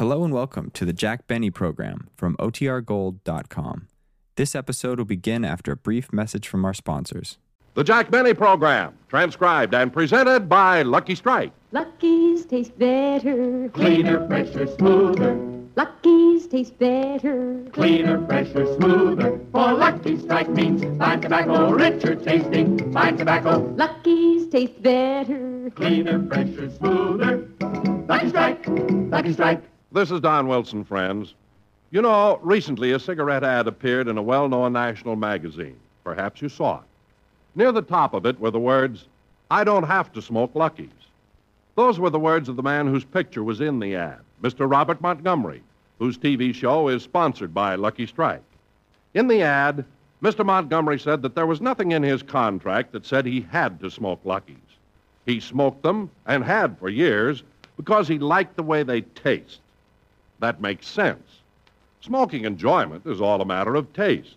Hello and welcome to the Jack Benny program from OTRGold.com. This episode will begin after a brief message from our sponsors. The Jack Benny Program, transcribed and presented by Lucky Strike. Lucky's taste better. Cleaner, fresher, smoother. Lucky's taste better. Cleaner, fresher, smoother. For Lucky Strike means fine tobacco, richer tasting. Fine tobacco, Lucky's taste better. cleaner, fresher, smoother. Lucky Strike, Lucky Strike. This is Don Wilson, friends. You know, recently a cigarette ad appeared in a well known national magazine. Perhaps you saw it. Near the top of it were the words, I don't have to smoke Lucky's. Those were the words of the man whose picture was in the ad, Mr. Robert Montgomery, whose TV show is sponsored by Lucky Strike. In the ad, Mr. Montgomery said that there was nothing in his contract that said he had to smoke Lucky's. He smoked them and had for years because he liked the way they taste. That makes sense. Smoking enjoyment is all a matter of taste.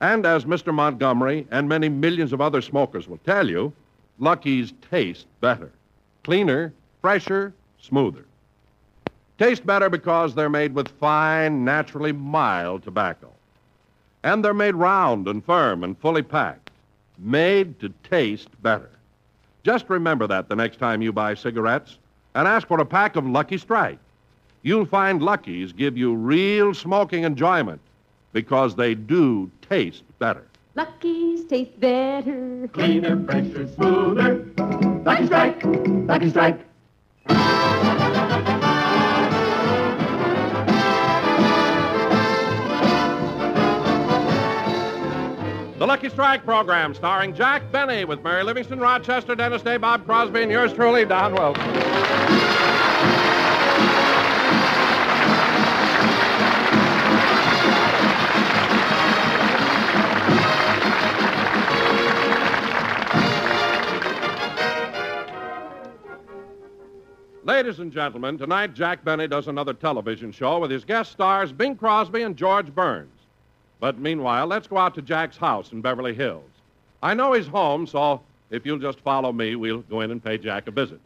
And as Mr. Montgomery and many millions of other smokers will tell you, Lucky's taste better. Cleaner, fresher, smoother. Taste better because they're made with fine, naturally mild tobacco. And they're made round and firm and fully packed. Made to taste better. Just remember that the next time you buy cigarettes and ask for a pack of Lucky Strike. You'll find Lucky's give you real smoking enjoyment because they do taste better. Lucky's taste better. Cleaner, fresher, smoother. Lucky Strike, Lucky Strike. The Lucky Strike program starring Jack Benny with Mary Livingstone, Rochester, Dennis Day, Bob Crosby, and yours truly, Don Wilson. Ladies and gentlemen, tonight Jack Benny does another television show with his guest stars Bing Crosby and George Burns. But meanwhile, let's go out to Jack's house in Beverly Hills. I know he's home, so if you'll just follow me, we'll go in and pay Jack a visit.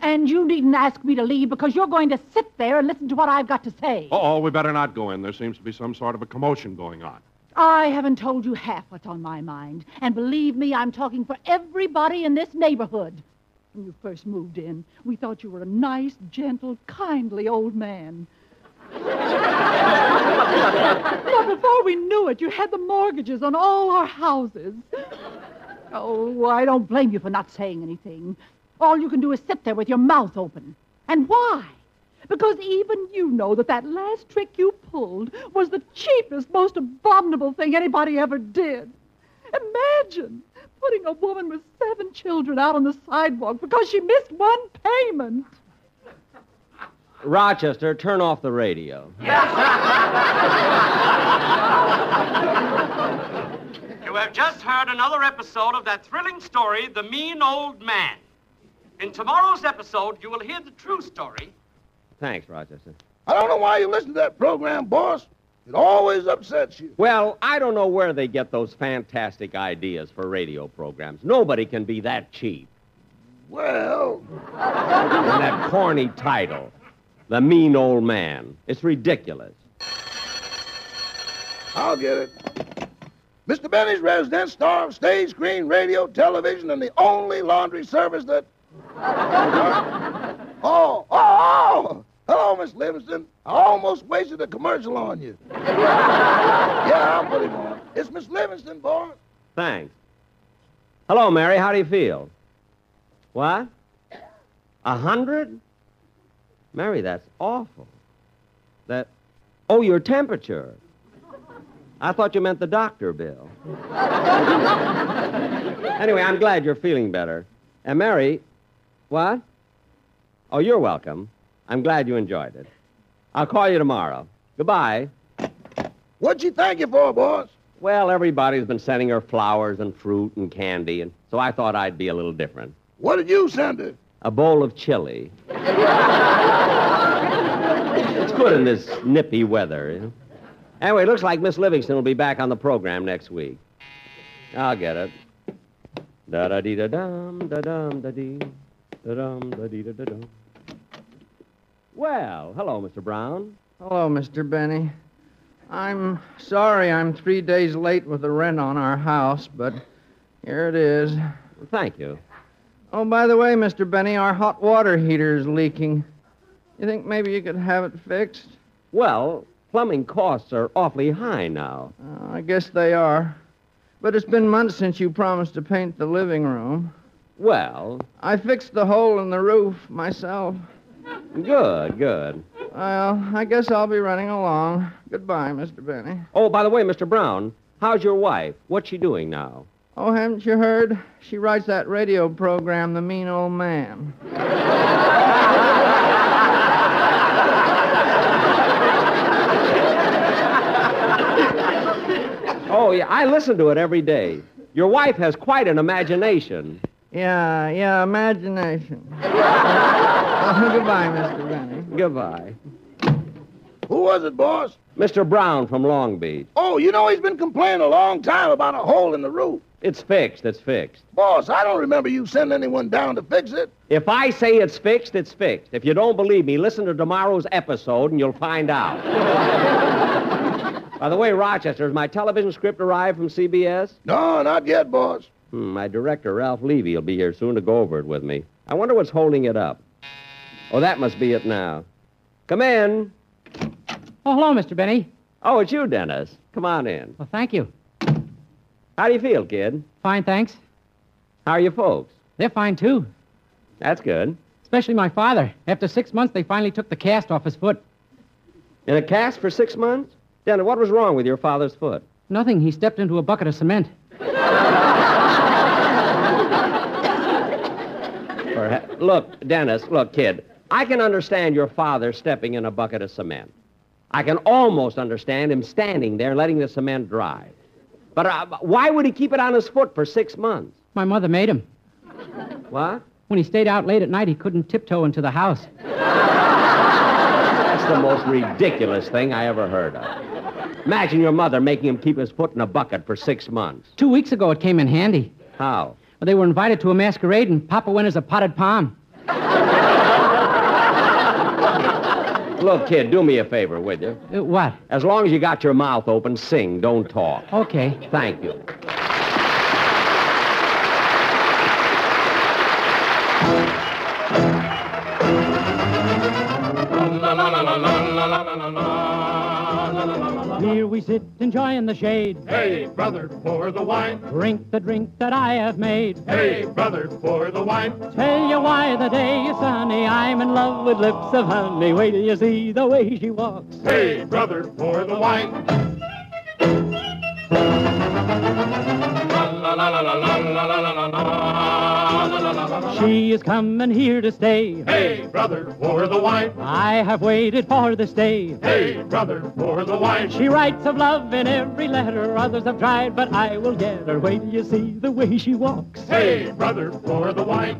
And you needn't ask me to leave because you're going to sit there and listen to what I've got to say. Oh, we better not go in. There seems to be some sort of a commotion going on. I haven't told you half what's on my mind. And believe me, I'm talking for everybody in this neighborhood. When you first moved in, we thought you were a nice, gentle, kindly old man. but before we knew it, you had the mortgages on all our houses. Oh, I don't blame you for not saying anything. All you can do is sit there with your mouth open. And why? Because even you know that that last trick you pulled was the cheapest, most abominable thing anybody ever did. Imagine putting a woman with seven children out on the sidewalk because she missed one payment. Rochester, turn off the radio. You have just heard another episode of that thrilling story, The Mean Old Man. In tomorrow's episode, you will hear the true story. Thanks, Rochester. I don't know why you listen to that program, boss. It always upsets you. Well, I don't know where they get those fantastic ideas for radio programs. Nobody can be that cheap. Well, And that corny title, The Mean Old Man. It's ridiculous. I'll get it. Mr. Benny's resident star of stage, screen, radio, television, and the only laundry service that. oh, oh, oh! Miss Livingstone. I almost wasted a commercial on you. yeah, I'll put him on. It's Miss Livingstone, boy. Thanks. Hello, Mary. How do you feel? What? A hundred? Mary, that's awful. That. Oh, your temperature. I thought you meant the doctor bill. anyway, I'm glad you're feeling better. And Mary, what? Oh, you're welcome. I'm glad you enjoyed it. I'll call you tomorrow. Goodbye. What'd she thank you for, boss? Well, everybody's been sending her flowers and fruit and candy, and so I thought I'd be a little different. What did you send her? A bowl of chili. it's good in this nippy weather. You know? Anyway, it looks like Miss Livingstone will be back on the program next week. I'll get it. Da da dee da dum da dum da dee da dum da dee da da dum. Well, hello, Mr. Brown. Hello, Mr. Benny. I'm sorry I'm three days late with the rent on our house, but here it is. Thank you. Oh, by the way, Mr. Benny, our hot water heater is leaking. You think maybe you could have it fixed? Well, plumbing costs are awfully high now. Uh, I guess they are. But it's been months since you promised to paint the living room. Well, I fixed the hole in the roof myself. Good, good. Well, I guess I'll be running along. Goodbye, Mr. Benny. Oh, by the way, Mr. Brown, how's your wife? What's she doing now? Oh, haven't you heard? She writes that radio program, The Mean Old Man. Oh, yeah, I listen to it every day. Your wife has quite an imagination. Yeah, yeah, imagination. Oh, goodbye, Mr. Benny. Goodbye. Who was it, boss? Mr. Brown from Long Beach. Oh, you know he's been complaining a long time about a hole in the roof. It's fixed, it's fixed. Boss, I don't remember you sending anyone down to fix it. If I say it's fixed, it's fixed. If you don't believe me, listen to tomorrow's episode and you'll find out. By the way, Rochester, has my television script arrived from CBS? No, not yet, boss. Hmm, my director, Ralph Levy, will be here soon to go over it with me. I wonder what's holding it up. Oh, that must be it now. Come in. Oh, hello, Mr. Benny. Oh, it's you, Dennis. Come on in. Well, thank you. How do you feel, kid? Fine, thanks. How are your folks? They're fine, too. That's good. Especially my father. After six months, they finally took the cast off his foot. In a cast for six months? Dennis, what was wrong with your father's foot? Nothing. He stepped into a bucket of cement. Perhaps. Look, Dennis, look, kid. I can understand your father stepping in a bucket of cement. I can almost understand him standing there letting the cement dry. But uh, why would he keep it on his foot for six months? My mother made him. What? When he stayed out late at night, he couldn't tiptoe into the house. That's the most ridiculous thing I ever heard of. Imagine your mother making him keep his foot in a bucket for six months. Two weeks ago, it came in handy. How? Well, they were invited to a masquerade, and Papa went as a potted palm. Look, kid, do me a favor, will you? Uh, what? As long as you got your mouth open, sing, don't talk. Okay. Thank you. We sit enjoying the shade. Hey, brother, pour the wine. Drink the drink that I have made. Hey, brother, pour the wine. Tell you why the day is sunny. I'm in love with lips of honey. Wait till you see the way she walks. Hey, brother, pour the wine. La la la la la la la la la la la la. She is coming here to stay. Hey, brother, for the wine. I have waited for this day. Hey, brother, for the wine. She writes of love in every letter. Others have tried, but I will get her. Wait till you see the way she walks. Hey, brother, for the wine.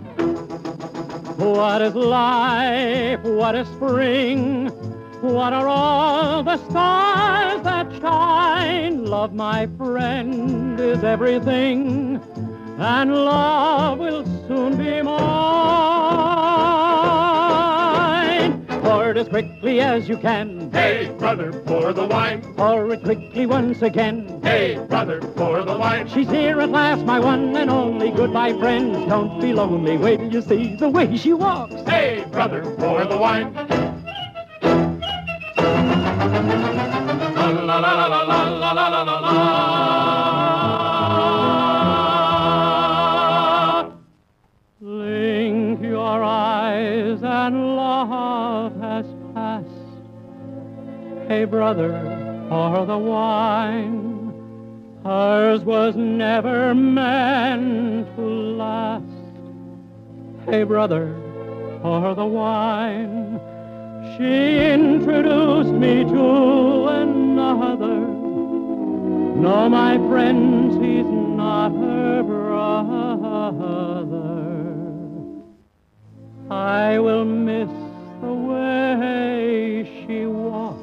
What is life? What is spring? What are all the stars that shine? Love, my friend, is everything, and love will soon be mine. Pour it as quickly as you can. Hey, brother, pour the wine. Pour it quickly once again. Hey, brother, pour the wine. She's here at last, my one and only. Goodbye, friends. Don't be lonely. Wait till you see the way she walks. Hey, brother, pour the wine. La la la la la la la la la Hey, brother, pour the wine. Hers was never meant to last. Hey, brother, pour the wine. She introduced me to another. No, my friends, he's not her brother. I will miss the way she walks.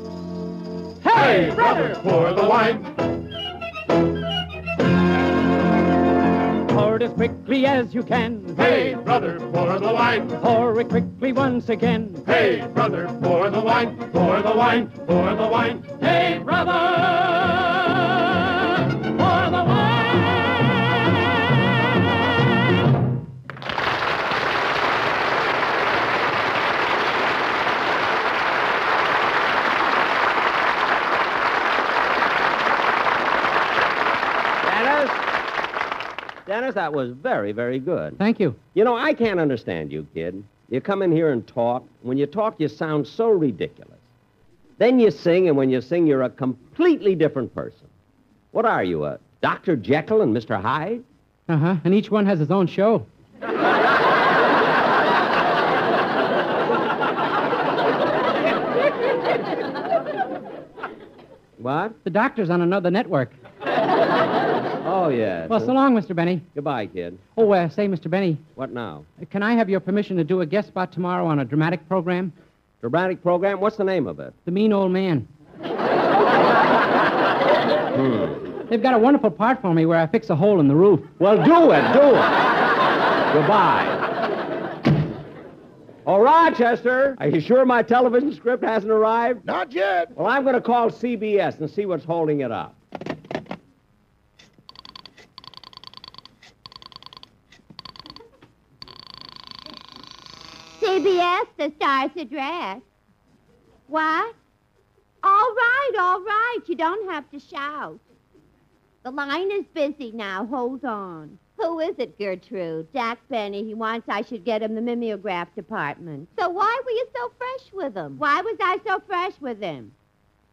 Hey, brother, pour the wine. Pour it as quickly as you can. Hey, brother, pour the wine. Pour it quickly once again. Hey, brother, pour the wine. Pour the wine. Pour the wine. Hey, brother, that was very, very good. Thank you. You know, I can't understand you, kid. You come in here and talk. When you talk, you sound so ridiculous. Then you sing, and when you sing, you're a completely different person. What are you, a Dr. Jekyll and Mr. Hyde? Uh huh. And each one has his own show. What? The doctor's on another network. Oh, yes. Well, so long, Mr. Benny. Goodbye, kid. Oh, uh, say, Mr. Benny, What now? can I have your permission to do a guest spot tomorrow on a dramatic program? Dramatic program? What's the name of it? The Mean Old Man. Hmm. They've got a wonderful part for me where I fix a hole in the roof. Well, do it, do it. Goodbye. Oh, Rochester, are you sure my television script hasn't arrived? Not yet. Well, I'm going to call CBS and see what's holding it up. CBS, the star's address. What? All right, all right. You don't have to shout. The line is busy now. Hold on. Who is it, Gertrude? Jack Benny. He wants I should get him the mimeograph department. So why were you so fresh with him? Why was I so fresh with him?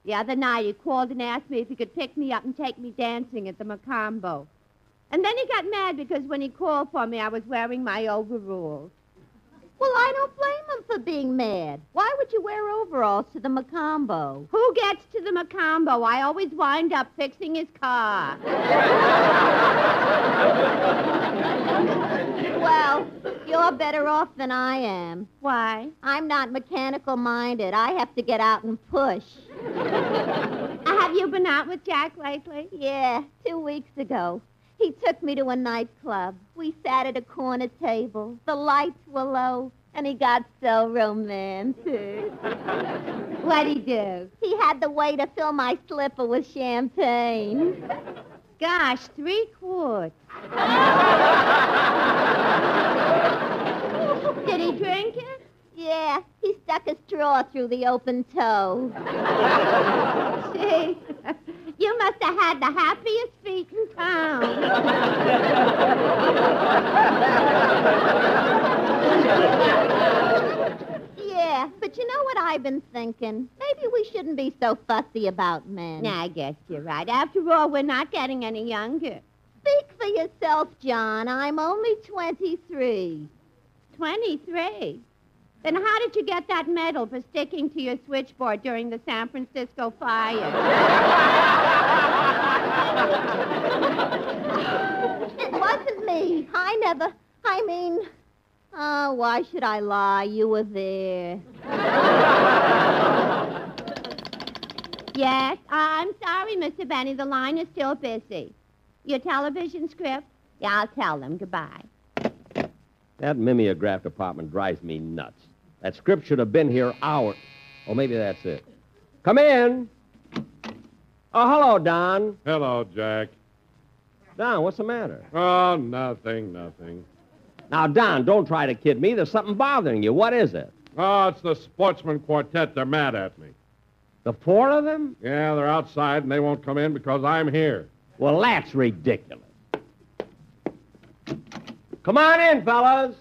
The other night he called and asked me if he could pick me up and take me dancing at the Mocambo. And then he got mad because when he called for me, I was wearing my overalls. Well, I don't blame him for being mad. Why would you wear overalls to the Mocambo? Who gets to the Mocambo? I always wind up fixing his car. well, you're better off than I am. Why? I'm not mechanical minded. I have to get out and push. Have you been out with Jack lately? Yeah, two weeks ago. He took me to a nightclub. We sat at a corner table. The lights were low, and he got so romantic. What'd he do? He had the waiter fill my slipper with champagne. Gosh, three quarts. Did he drink it? Yeah, he stuck a straw through the open toe. Gee, you must have had the happiest feet in town. yeah, but you know what I've been thinking? Maybe we shouldn't be so fussy about men. I guess you're right. After all, we're not getting any younger. Speak for yourself, John. I'm only 23. 23? Then how did you get that medal for sticking to your switchboard during the San Francisco fire? it wasn't me. I never. I mean. Oh, why should I lie? You were there. yes, I'm sorry, Mr. Benny. The line is still busy. Your television script? Yeah, I'll tell them. Goodbye. That mimeograph department drives me nuts. That script should have been here hours. Oh, maybe that's it. Come in. Oh, hello, Don. Hello, Jack. Don, what's the matter? Oh, nothing, nothing. Now, Don, don't try to kid me. There's something bothering you. What is it? Oh, it's the Sportsmen Quartet. They're mad at me. The four of them? Yeah, they're outside and they won't come in because I'm here. Well, that's ridiculous. Come on in, fellas.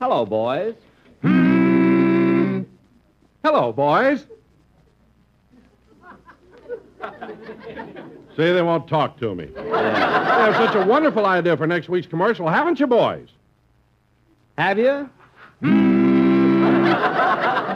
Hello, boys. Hmm. Hello, boys. See, they won't talk to me. You have such a wonderful idea for next week's commercial, haven't you, boys? Have you? Hmm.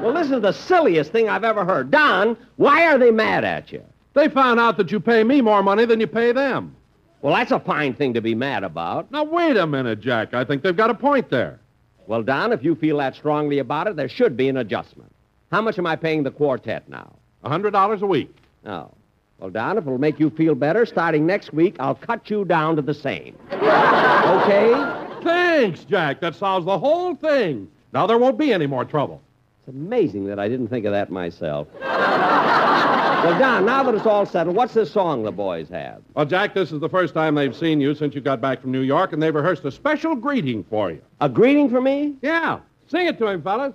well, this is the silliest thing I've ever heard. Don, why are they mad at you? They found out that you pay me more money than you pay them. Well, that's a fine thing to be mad about. Now, wait a minute, Jack. I think they've got a point there. Well, Don, if you feel that strongly about it, there should be an adjustment. How much am I paying the quartet now? A $100 a week. Oh. Well, Don, if it'll make you feel better, starting next week, I'll cut you down to the same. okay? Thanks, Jack. That solves the whole thing. Now there won't be any more trouble. It's amazing that I didn't think of that myself. well, Don, now that it's all settled, what's this song the boys have? Well, Jack, this is the first time they've seen you since you got back from New York, and they've rehearsed a special greeting for you. A greeting for me? Yeah. Sing it to him, fellas.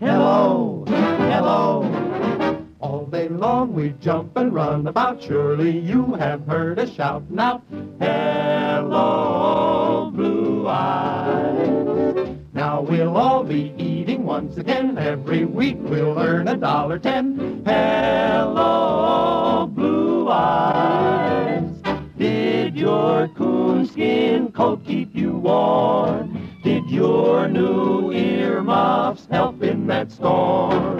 Hello, hello. All day long we jump and run about. Surely you have heard us shouting out, Hello, blue eyes. Now we'll all be eating once again. Every week we'll earn a dollar ten. Hello, blue eyes. Did your coonskin coat keep you warm? Did your new earmuffs help in that storm?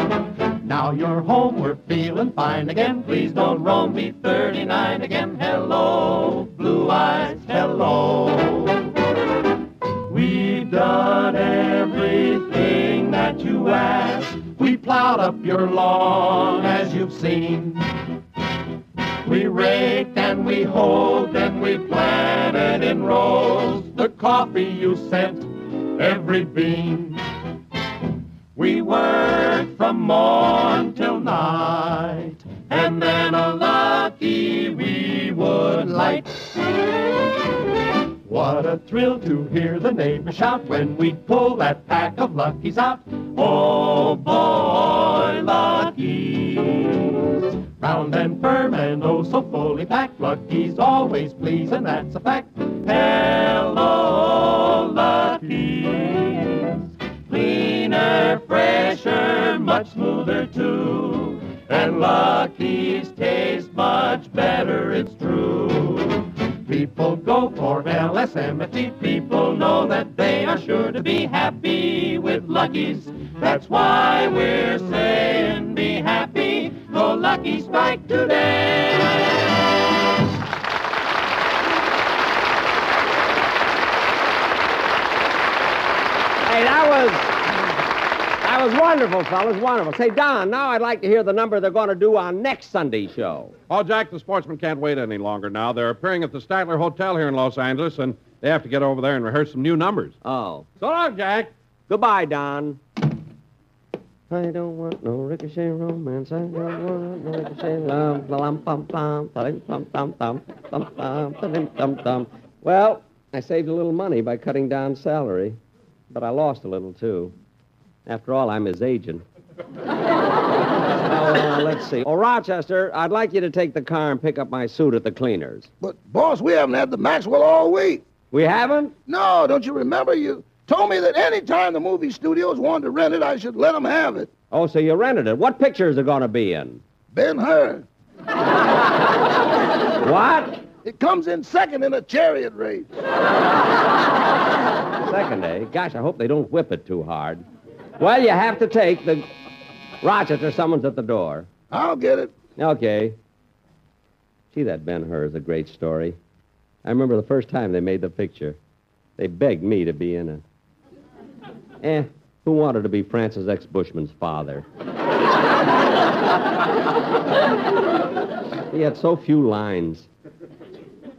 Now you're home, we're feeling fine again. Please don't roam me 39 again. Plowed up your lawn, as you've seen. We raked and we hoed and we planted in rows the coffee you sent, every bean. We worked from morn a thrill to hear the neighbors shout when we'd pull that pack of luckies out. Oh boy, luckies. Round and firm and oh so fully packed, luckies always please, and that's a fact. Hello, oh, luckies. Cleaner, fresher, much smoother too. And luckies taste much better, it's for LSMFT. People know that they are sure to be happy with Luckies. That's why we're saying be happy. Go Lucky Strike today. Hey, that was that was wonderful, fellas, wonderful. Say, Don, now I'd like to hear the number they're going to do on next Sunday's show. Oh, Jack, the sportsmen can't wait any longer now. They're appearing at the Statler Hotel here in Los Angeles, and they have to get over there and rehearse some new numbers. Oh. So long, Jack. Goodbye, Don. I don't want no ricochet romance. I don't want no ricochet love. Well, I saved a little money by cutting down salary, but I lost a little too. After all, I'm his agent. Now, uh, let's see. Oh, Rochester, I'd like you to take the car and pick up my suit at the cleaners. But, boss, we haven't had the Maxwell all week. We haven't? No, don't you remember? You told me that any time the movie studios wanted to rent it, I should let them have it. Oh, so you rented it. What picture is it going to be in? Ben Hur. What? It comes in second in a chariot race. Second, eh? Gosh, I hope they don't whip it too hard. Well, you have to take the. Rochester, someone's at the door. I'll get it. Okay. See, that Ben Hur is a great story. I remember the first time they made the picture. They begged me to be in it. Eh, who wanted to be Francis X. Bushman's father? he had so few lines.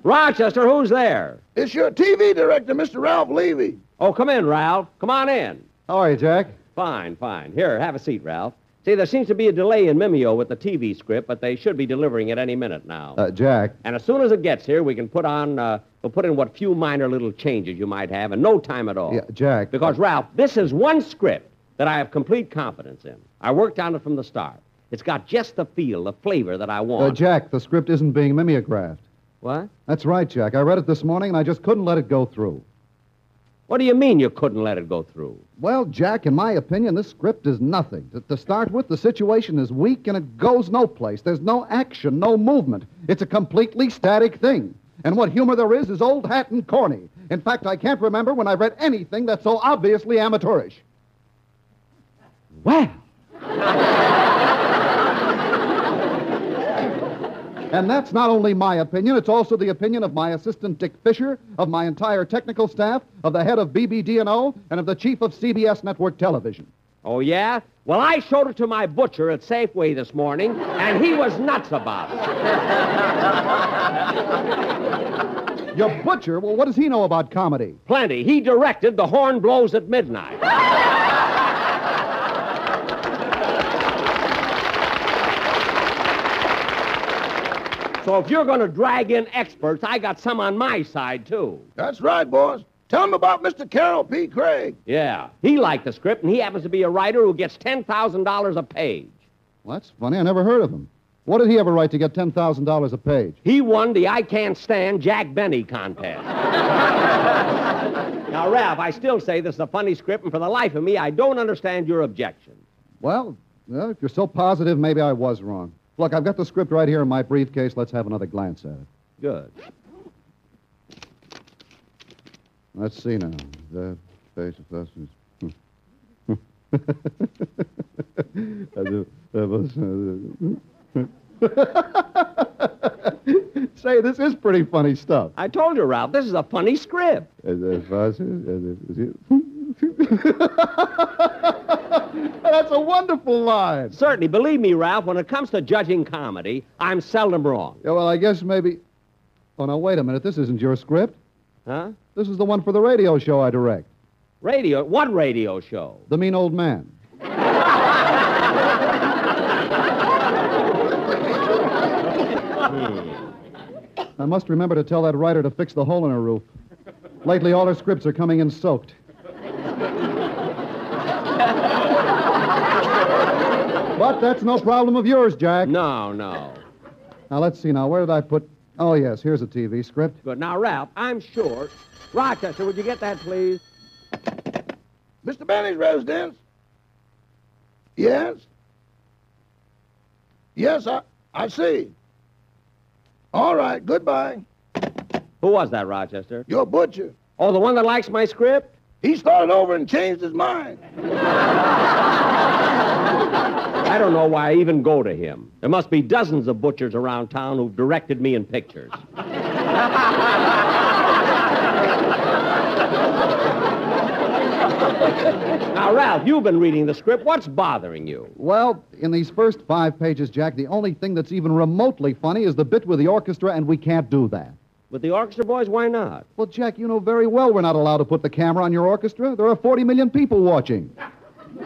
Rochester, who's there? It's your TV director, Mr. Ralph Levy. Oh, come in, Ralph. Come on in. How are you, Jack? Fine, fine. Here, have a seat, Ralph. See, there seems to be a delay in Mimeo with the TV script, but they should be delivering it any minute now. Uh, Jack. And as soon as it gets here, we can put on, uh, we'll put in what few minor little changes you might have in no time at all. Yeah, Jack. Because, Ralph, this is one script that I have complete confidence in. I worked on it from the start. It's got just the feel, the flavor that I want. Uh, Jack, the script isn't being mimeographed. What? That's right, Jack. I read it this morning and I just couldn't let it go through. What do you mean you couldn't let it go through? Well, Jack, in my opinion, this script is nothing. To, to start with, the situation is weak and it goes no place. There's no action, no movement. It's a completely static thing. And what humor there is is old hat and corny. In fact, I can't remember when I read anything that's so obviously amateurish. Well. And that's not only my opinion, it's also the opinion of my assistant Dick Fisher, of my entire technical staff, of the head of BBD&O, and of the chief of CBS Network Television. Oh, yeah? Well, I showed it to my butcher at Safeway this morning, and he was nuts about it. Your butcher? Well, what does he know about comedy? Plenty. He directed The Horn Blows at Midnight. So if you're going to drag in experts, I got some on my side, too. That's right, boys. Tell him about Mr. Carroll P. Craig. Yeah. He liked the script, and he happens to be a writer who gets $10,000 a page. Well, that's funny. I never heard of him. What did he ever write to get $10,000 a page? He won the I Can't Stand Jack Benny contest. now, Ralph, I still say this is a funny script, and for the life of me, I don't understand your objection. Well, well, if you're so positive, maybe I was wrong. Look, I've got the script right here in my briefcase. Let's have another glance at it. Good. Let's see now. The face of us is. Say, this is pretty funny stuff. I told you, Ralph, this is a funny script. That's a wonderful line. Certainly, believe me, Ralph, when it comes to judging comedy, I'm seldom wrong. Yeah, well, I guess maybe. Oh, now, wait a minute. This isn't your script. Huh? This is the one for the radio show I direct. Radio? What radio show? The Mean Old Man. I must remember to tell that writer to fix the hole in her roof. Lately, all her scripts are coming in soaked. But that's no problem of yours, Jack. No, no. Now, let's see now. Where did I put. Oh, yes, here's a TV script. Good. Now, Ralph, I'm sure. Rochester, would you get that, please? Mr. Benny's residence? Yes? Yes, I, I see. All right, goodbye. Who was that, Rochester? Your butcher. Oh, the one that likes my script? He started over and changed his mind. I don't know why I even go to him. There must be dozens of butchers around town who've directed me in pictures. now, Ralph, you've been reading the script. What's bothering you? Well, in these first five pages, Jack, the only thing that's even remotely funny is the bit with the orchestra, and we can't do that. With the orchestra boys, why not? Well, Jack, you know very well we're not allowed to put the camera on your orchestra. There are 40 million people watching. But,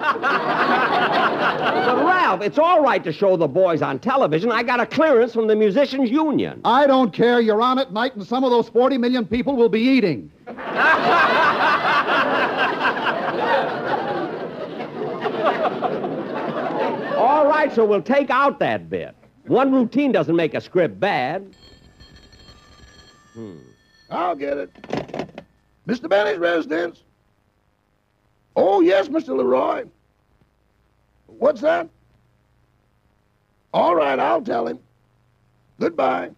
Ralph, it's all right to show the boys on television. I got a clearance from the Musicians Union. I don't care. You're on at night, and some of those 40 million people will be eating. All right, so we'll take out that bit. One routine doesn't make a script bad. Hmm. I'll get it. Mr. Benny's residence? Oh, yes, Mr. LeRoy. What's that? All right, I'll tell him. Goodbye.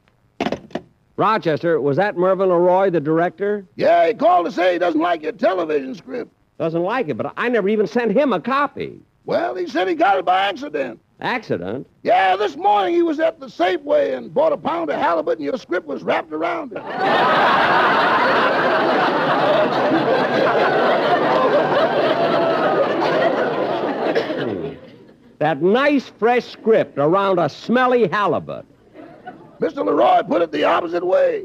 Rochester, was that Mervyn LeRoy, the director? Yeah, he called to say he doesn't like your television script. Doesn't like it, but I never even sent him a copy. Well, he said he got it by accident. Accident? Yeah, this morning he was at the Safeway and bought a pound of halibut, and your script was wrapped around it. that nice, fresh script around a smelly halibut. Mr. LeRoy put it the opposite way.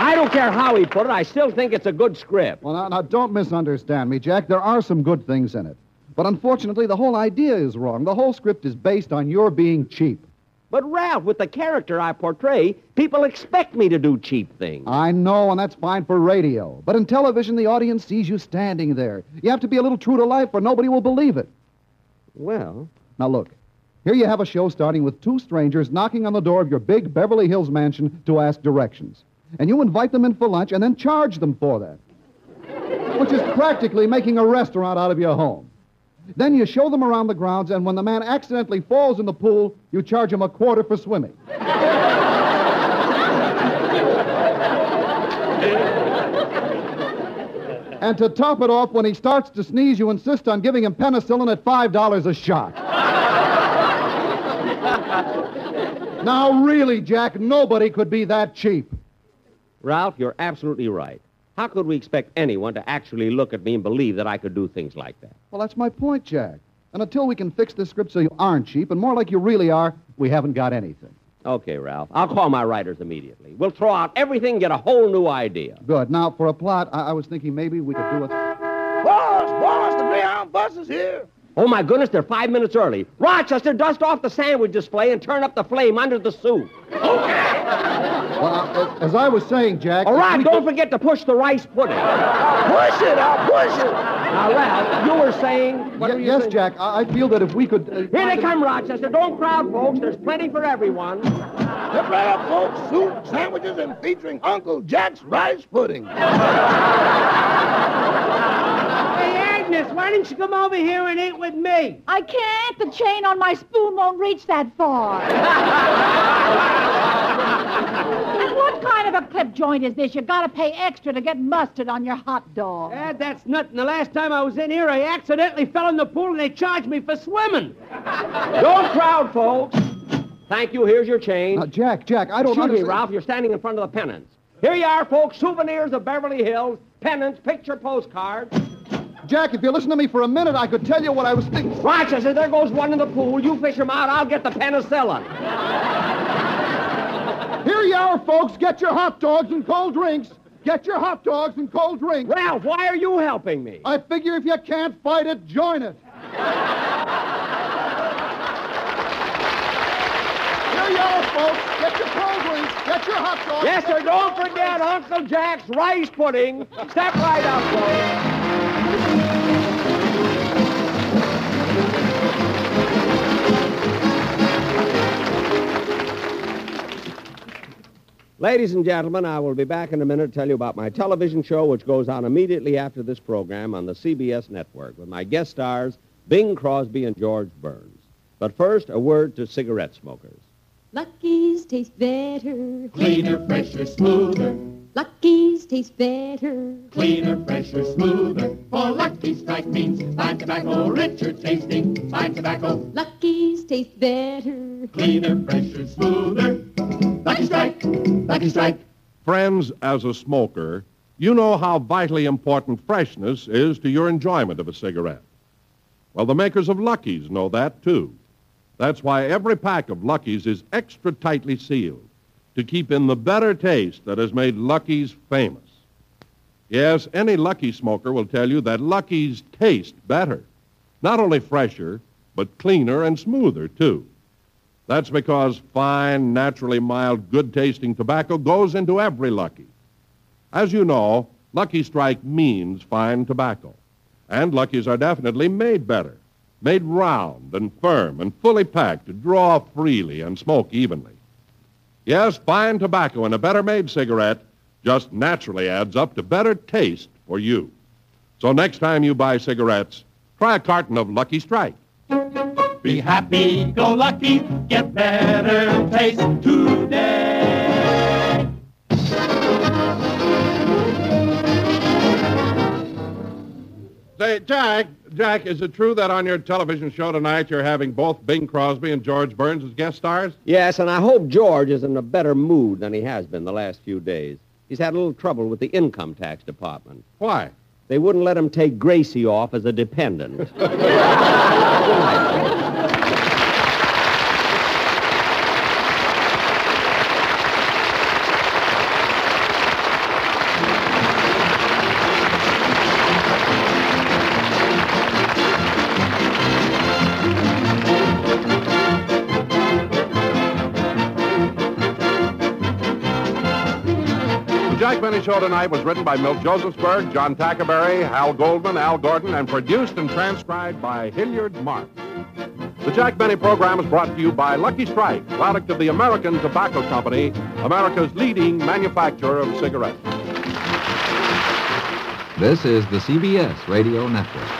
I don't care how he put it. I still think it's a good script. Well, now, now, don't misunderstand me, Jack. There are some good things in it. But unfortunately, the whole idea is wrong. The whole script is based on your being cheap. But, Ralph, with the character I portray, people expect me to do cheap things. I know, and that's fine for radio. But in television, the audience sees you standing there. You have to be a little true to life, or nobody will believe it. Well. Now, look. Here you have a show starting with two strangers knocking on the door of your big Beverly Hills mansion to ask directions. And you invite them in for lunch and then charge them for that, which is practically making a restaurant out of your home. Then you show them around the grounds, and when the man accidentally falls in the pool, you charge him a quarter for swimming. and to top it off, when he starts to sneeze, you insist on giving him penicillin at $5 a shot. Now, really, Jack, nobody could be that cheap. Ralph, you're absolutely right. How could we expect anyone to actually look at me and believe that I could do things like that? Well, that's my point, Jack. And until we can fix this script so you aren't cheap and more like you really are, we haven't got anything. Okay, Ralph. I'll call my writers immediately. We'll throw out everything and get a whole new idea. Good. Now, for a plot, I, I was thinking maybe we could do a. Boss, boss, the Greyhound bus is here. Oh, my goodness, they're five minutes early. Rochester, dust off the sandwich display and turn up the flame under the soup. Okay. Well, uh, as I was saying, Jack. All if right, we don't could- forget to push the rice pudding. Push it, I'll push it. Now, Ralph, you were saying. What Ye- were you yes, saying? Jack. I, I feel that if we could. Uh, Here they a- come, Rochester. Don't crowd, folks. There's plenty for everyone. Step right up, folks. Soup, sandwiches, and featuring Uncle Jack's rice pudding. Hey, Agnes, why didn't you come over here and eat with me? I can't. The chain on my spoon won't reach that far. and what kind of a clip joint is this? You gotta pay extra to get mustard on your hot dog. Eh, that's nothing. The last time I was in here, I accidentally fell in the pool and they charged me for swimming. Don't crowd, folks. Thank you. Here's your change. Now, Jack, Jack, I don't Excuse me. Ralph. You're standing in front of the pennants. Here you are, folks. Souvenirs of Beverly Hills, pennants, picture postcards. Jack, if you listen to me for a minute, I could tell you what I was thinking. Rochester, there goes one in the pool. You fish him out. I'll get the penicillin. Here you are, folks. Get your hot dogs and cold drinks. Get your hot dogs and cold drinks. Ralph, why are you helping me? I figure if you can't fight it, join it. Here you are, folks. Get your cold drinks. Get your hot dogs. Yes, sir. Don't forget Uncle Jack's rice pudding. Step right up, folks. Ladies and gentlemen, I will be back in a minute to tell you about my television show, which goes on immediately after this program on the CBS network with my guest stars, Bing Crosby and George Burns. But first, a word to cigarette smokers. Lucky's taste better. Cleaner, fresher, smoother. Lucky's taste better. Cleaner, fresher, smoother. For Lucky Strike means fine tobacco, richer tasting, fine tobacco. Lucky's taste better. Cleaner, fresher, smoother. Lucky Strike, Lucky Strike. Friends, as a smoker, you know how vitally important freshness is to your enjoyment of a cigarette. Well, the makers of Lucky's know that, too. That's why every pack of Lucky's is extra tightly sealed to keep in the better taste that has made Lucky's famous. Yes, any Lucky smoker will tell you that Lucky's taste better. Not only fresher, but cleaner and smoother, too. That's because fine, naturally mild, good-tasting tobacco goes into every Lucky. As you know, Lucky Strike means fine tobacco. And Luckies are definitely made better, made round and firm and fully packed to draw freely and smoke evenly. Yes, fine tobacco in a better-made cigarette just naturally adds up to better taste for you. So next time you buy cigarettes, try a carton of Lucky Strike. Be happy, go lucky, get better taste today. Say, Jack, Jack, is it true that on your television show tonight you're having both Bing Crosby and George Burns as guest stars? Yes, and I hope George is in a better mood than he has been the last few days. He's had a little trouble with the income tax department. Why? They wouldn't let him take Gracie off as a dependent. Show tonight was written by Milt Josephsberg, John Tackaberry, Hal Goldman, Al Gordon, and produced and transcribed by Hilliard Marks. The Jack Benny program is brought to you by Lucky Strike, product of the American Tobacco Company, America's leading manufacturer of cigarettes. This is the CBS Radio Network.